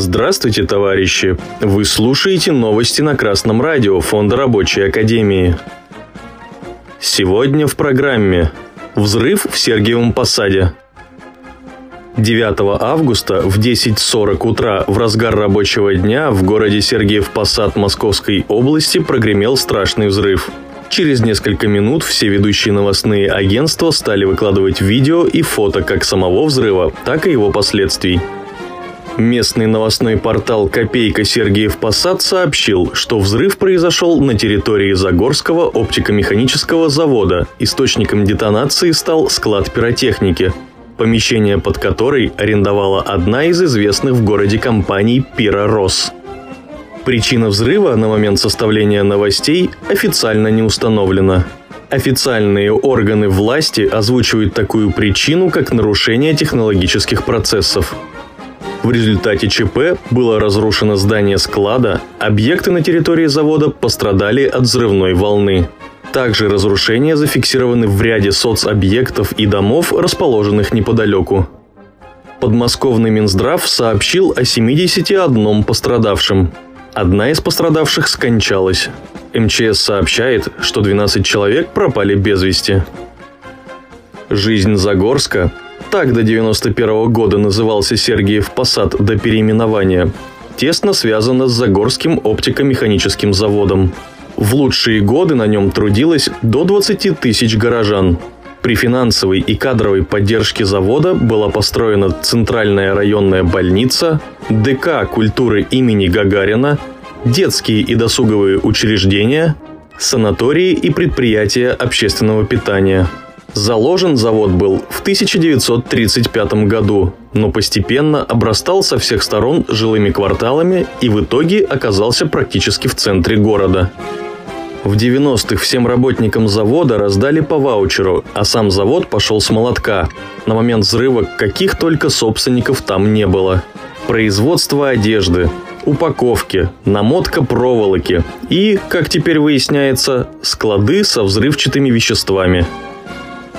Здравствуйте, товарищи! Вы слушаете новости на Красном радио Фонда Рабочей Академии. Сегодня в программе Взрыв в Сергиевом Посаде. 9 августа в 10.40 утра в разгар рабочего дня в городе Сергиев Посад Московской области прогремел страшный взрыв. Через несколько минут все ведущие новостные агентства стали выкладывать видео и фото как самого взрыва, так и его последствий. Местный новостной портал «Копейка Сергиев Посад» сообщил, что взрыв произошел на территории Загорского оптико-механического завода. Источником детонации стал склад пиротехники, помещение под которой арендовала одна из известных в городе компаний «Пиророс». Причина взрыва на момент составления новостей официально не установлена. Официальные органы власти озвучивают такую причину, как нарушение технологических процессов. В результате ЧП было разрушено здание склада, объекты на территории завода пострадали от взрывной волны. Также разрушения зафиксированы в ряде соцобъектов и домов, расположенных неподалеку. Подмосковный Минздрав сообщил о 71 пострадавшем. Одна из пострадавших скончалась. МЧС сообщает, что 12 человек пропали без вести. Жизнь Загорска так до 91 года назывался Сергиев Посад до переименования, тесно связано с Загорским оптико-механическим заводом. В лучшие годы на нем трудилось до 20 тысяч горожан. При финансовой и кадровой поддержке завода была построена Центральная районная больница, ДК культуры имени Гагарина, детские и досуговые учреждения, санатории и предприятия общественного питания – Заложен завод был в 1935 году, но постепенно обрастал со всех сторон жилыми кварталами и в итоге оказался практически в центре города. В 90-х всем работникам завода раздали по ваучеру, а сам завод пошел с молотка. На момент взрыва каких только собственников там не было. Производство одежды, упаковки, намотка проволоки и, как теперь выясняется, склады со взрывчатыми веществами –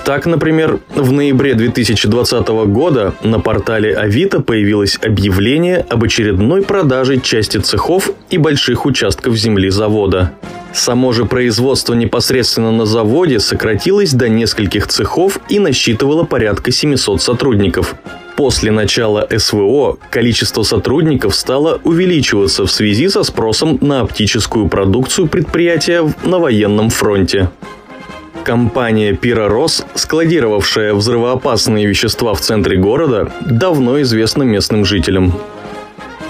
так, например, в ноябре 2020 года на портале Авито появилось объявление об очередной продаже части цехов и больших участков земли завода. Само же производство непосредственно на заводе сократилось до нескольких цехов и насчитывало порядка 700 сотрудников. После начала СВО количество сотрудников стало увеличиваться в связи со спросом на оптическую продукцию предприятия на военном фронте. Компания «Пиророс», складировавшая взрывоопасные вещества в центре города, давно известна местным жителям.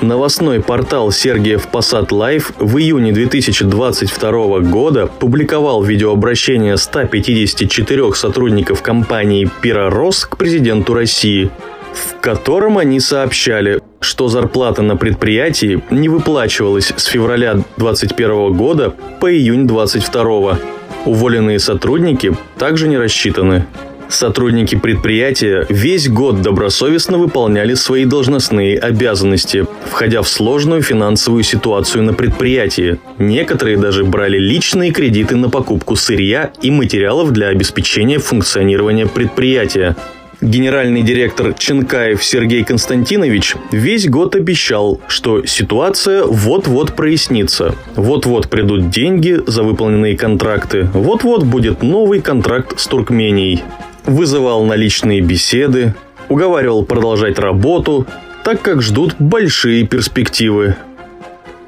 Новостной портал Сергиев Посад Лайв в июне 2022 года публиковал видеообращение 154 сотрудников компании «Пиророс» к президенту России, в котором они сообщали, что зарплата на предприятии не выплачивалась с февраля 2021 года по июнь 2022 Уволенные сотрудники также не рассчитаны. Сотрудники предприятия весь год добросовестно выполняли свои должностные обязанности, входя в сложную финансовую ситуацию на предприятии. Некоторые даже брали личные кредиты на покупку сырья и материалов для обеспечения функционирования предприятия. Генеральный директор Ченкаев Сергей Константинович весь год обещал, что ситуация вот-вот прояснится. Вот-вот придут деньги за выполненные контракты. Вот-вот будет новый контракт с Туркменией. Вызывал на личные беседы, уговаривал продолжать работу, так как ждут большие перспективы.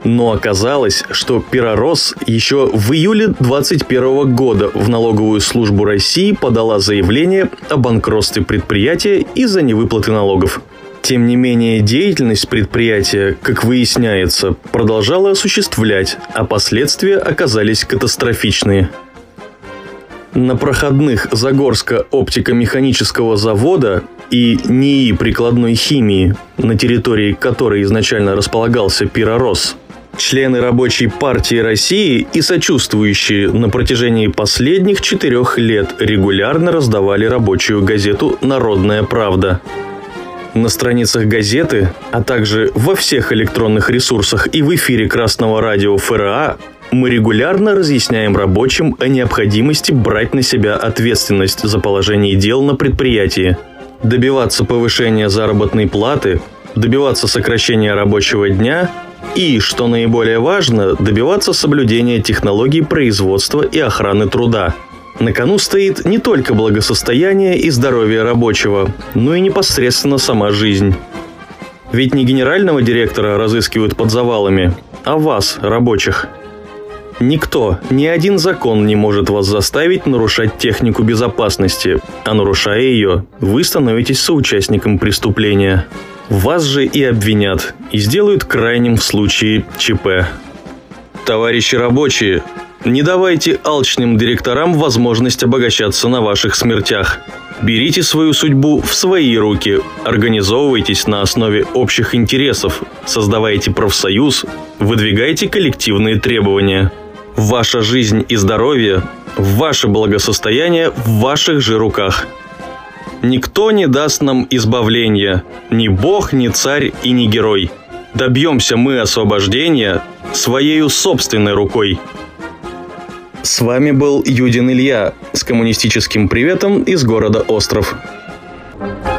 Но оказалось, что Пиророс еще в июле 2021 года в налоговую службу России подала заявление о банкротстве предприятия из-за невыплаты налогов. Тем не менее, деятельность предприятия, как выясняется, продолжала осуществлять, а последствия оказались катастрофичные. На проходных Загорска оптико-механического завода и НИИ прикладной химии, на территории которой изначально располагался Пиророс, члены Рабочей партии России и сочувствующие на протяжении последних четырех лет регулярно раздавали рабочую газету «Народная правда». На страницах газеты, а также во всех электронных ресурсах и в эфире Красного радио ФРА мы регулярно разъясняем рабочим о необходимости брать на себя ответственность за положение дел на предприятии, добиваться повышения заработной платы, добиваться сокращения рабочего дня и, что наиболее важно, добиваться соблюдения технологий производства и охраны труда. На кону стоит не только благосостояние и здоровье рабочего, но и непосредственно сама жизнь. Ведь не генерального директора разыскивают под завалами, а вас, рабочих. Никто, ни один закон не может вас заставить нарушать технику безопасности, а нарушая ее, вы становитесь соучастником преступления. Вас же и обвинят, и сделают крайним в случае ЧП. Товарищи рабочие, не давайте алчным директорам возможность обогащаться на ваших смертях. Берите свою судьбу в свои руки, организовывайтесь на основе общих интересов, создавайте профсоюз, выдвигайте коллективные требования. Ваша жизнь и здоровье, ваше благосостояние в ваших же руках. Никто не даст нам избавления, ни бог, ни царь и ни герой. Добьемся мы освобождения своей собственной рукой. С вами был Юдин Илья с коммунистическим приветом из города Остров. thank you